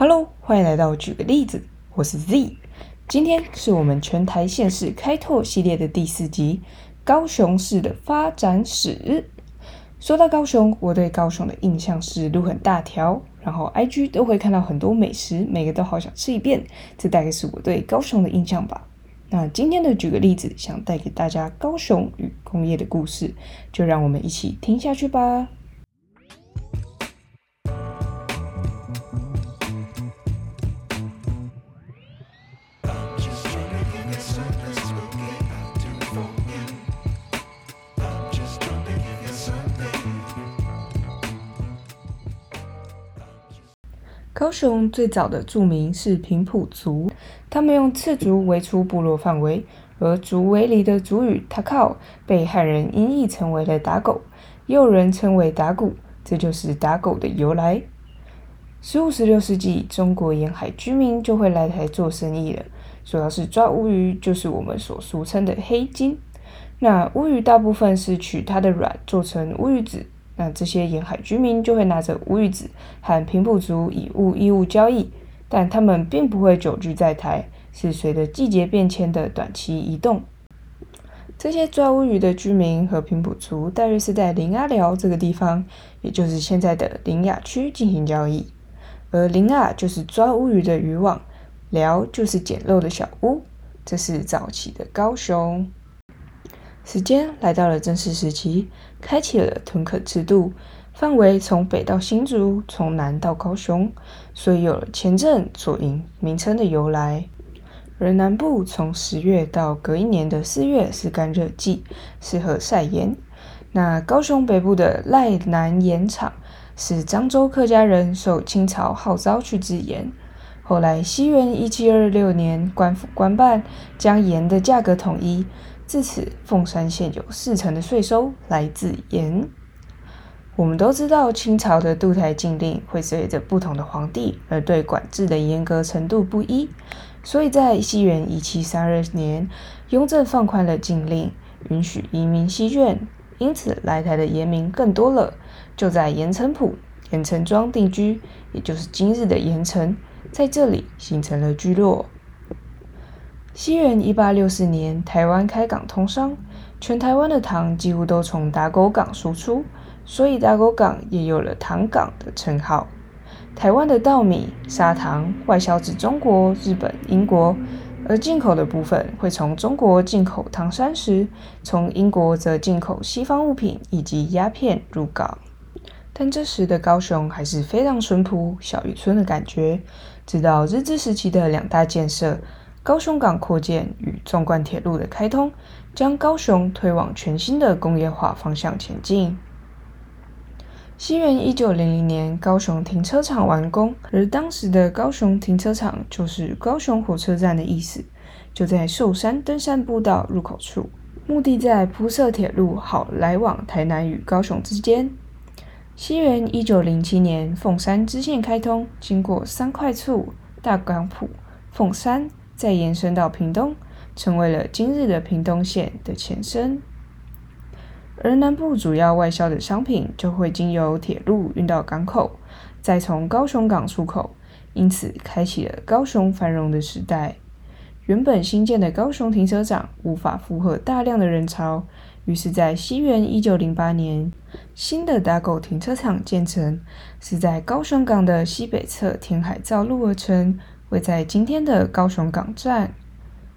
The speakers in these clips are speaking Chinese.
Hello，欢迎来到举个例子，我是 Z。今天是我们全台县市开拓系列的第四集，高雄市的发展史。说到高雄，我对高雄的印象是路很大条，然后 IG 都会看到很多美食，每个都好想吃一遍。这大概是我对高雄的印象吧。那今天的举个例子，想带给大家高雄与工业的故事，就让我们一起听下去吧。高雄最早的著名是平埔族，他们用赤足围出部落范围，而族围里的族语“他靠”被汉人音译成为了“打狗”，也有人称为“打鼓”，这就是“打狗”的由来。十五、十六世纪，中国沿海居民就会来台做生意了，主要是抓乌鱼，就是我们所俗称的黑金。那乌鱼大部分是取它的卵做成乌鱼子。那这些沿海居民就会拿着乌鱼子和平埔族以物易物交易，但他们并不会久居在台，是随着季节变迁的短期移动。这些抓乌鱼的居民和平埔族大约是在林阿寮这个地方，也就是现在的林雅区进行交易，而林阿就是抓乌鱼的渔网，寮就是简陋的小屋。这是早期的高雄。时间来到了正式时期，开启了屯垦制度，范围从北到新竹，从南到高雄，所以有了前镇左营名称的由来。而南部从十月到隔一年的四月是干热季，适合晒盐。那高雄北部的赖南盐场是漳州客家人受清朝号召去制盐，后来西元一七二六年官府官办，将盐的价格统一。自此，凤山县有四成的税收来自盐。我们都知道，清朝的渡台禁令会随着不同的皇帝而对管制的严格程度不一，所以在西元一七三二年，雍正放宽了禁令，允许移民西眷，因此来台的盐民更多了，就在盐城埔、盐城庄定居，也就是今日的盐城，在这里形成了聚落。西元一八六四年，台湾开港通商，全台湾的糖几乎都从打狗港输出，所以打狗港也有了“糖港”的称号。台湾的稻米、砂糖外销至中国、日本、英国，而进口的部分会从中国进口糖山石，从英国则进口西方物品以及鸦片入港。但这时的高雄还是非常淳朴、小渔村的感觉，直到日治时期的两大建设。高雄港扩建与纵贯铁路的开通，将高雄推往全新的工业化方向前进。西元一九零零年，高雄停车场完工，而当时的高雄停车场就是高雄火车站的意思，就在寿山登山步道入口处，目的在铺设铁路，好来往台南与高雄之间。西元一九零七年，凤山支线开通，经过三块厝、大港埔、凤山。再延伸到屏东，成为了今日的屏东县的前身。而南部主要外销的商品就会经由铁路运到港口，再从高雄港出口，因此开启了高雄繁荣的时代。原本新建的高雄停车场无法负荷大量的人潮，于是，在西元一九零八年，新的打狗停车场建成，是在高雄港的西北侧填海造路而成。位在今天的高雄港站，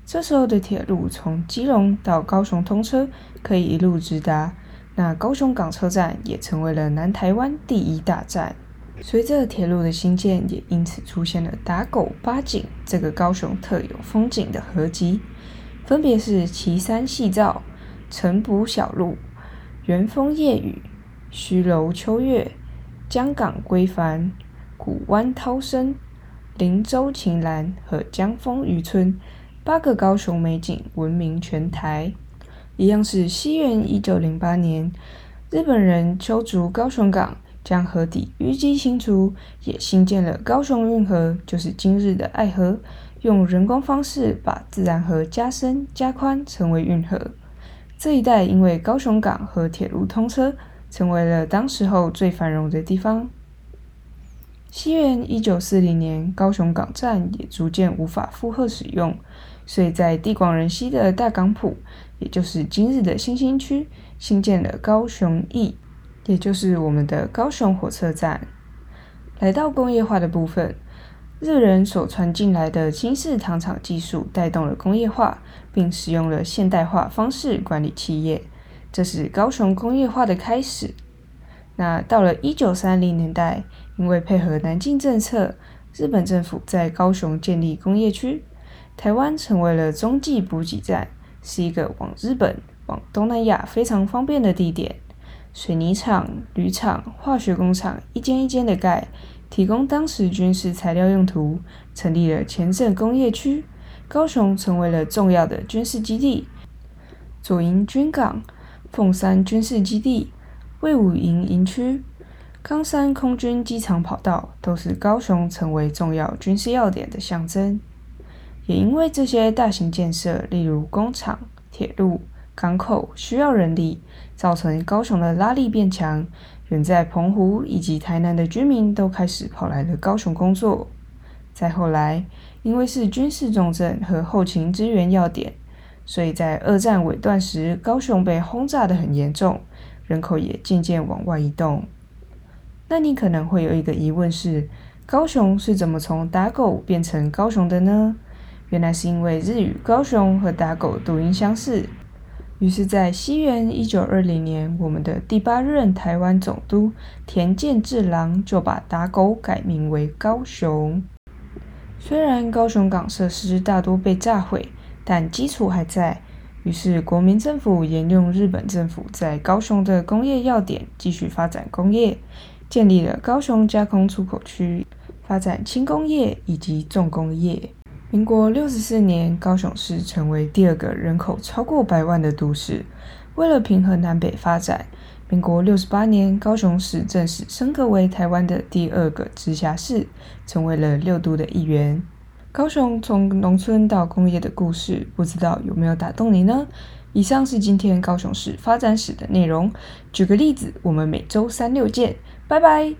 这时候的铁路从基隆到高雄通车，可以一路直达。那高雄港车站也成为了南台湾第一大站。随着铁路的兴建，也因此出现了打狗八景这个高雄特有风景的合集，分别是旗山细照、城埔小路、元丰夜雨、虚楼秋月、江港归帆、古湾涛声。林州晴岚和江丰渔村八个高雄美景闻名全台，一样是西元一九零八年，日本人修筑高雄港，将河底淤积清除，也新建了高雄运河，就是今日的爱河，用人工方式把自然河加深加宽，成为运河。这一带因为高雄港和铁路通车，成为了当时候最繁荣的地方。西元一九四零年，高雄港站也逐渐无法负荷使用，所以在地广人稀的大港埔，也就是今日的新兴区，新建了高雄驿，也就是我们的高雄火车站。来到工业化的部分，日人所传进来的新式糖厂技术带动了工业化，并使用了现代化方式管理企业，这是高雄工业化的开始。那到了一九三零年代，因为配合南进政策，日本政府在高雄建立工业区，台湾成为了中继补给站，是一个往日本、往东南亚非常方便的地点。水泥厂、铝厂、化学工厂一间一间的盖，提供当时军事材料用途，成立了前镇工业区，高雄成为了重要的军事基地，左营军港、凤山军事基地。魏武营营区、冈山空军机场跑道都是高雄成为重要军事要点的象征。也因为这些大型建设，例如工厂、铁路、港口，需要人力，造成高雄的拉力变强。远在澎湖以及台南的居民都开始跑来了高雄工作。再后来，因为是军事重镇和后勤支援要点，所以在二战尾段时，高雄被轰炸的很严重。人口也渐渐往外移动。那你可能会有一个疑问是：高雄是怎么从打狗变成高雄的呢？原来是因为日语高雄和打狗读音相似。于是，在西元一九二零年，我们的第八任台湾总督田健治郎就把打狗改名为高雄。虽然高雄港设施大多被炸毁，但基础还在。于是，国民政府沿用日本政府在高雄的工业要点，继续发展工业，建立了高雄加工出口区，发展轻工业以及重工业。民国六十四年，高雄市成为第二个人口超过百万的都市。为了平衡南北发展，民国六十八年，高雄市正式升格为台湾的第二个直辖市，成为了六都的一员。高雄从农村到工业的故事，不知道有没有打动你呢？以上是今天高雄市发展史的内容。举个例子，我们每周三六见，拜拜。